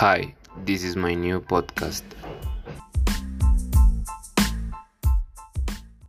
Hi, this is my new podcast.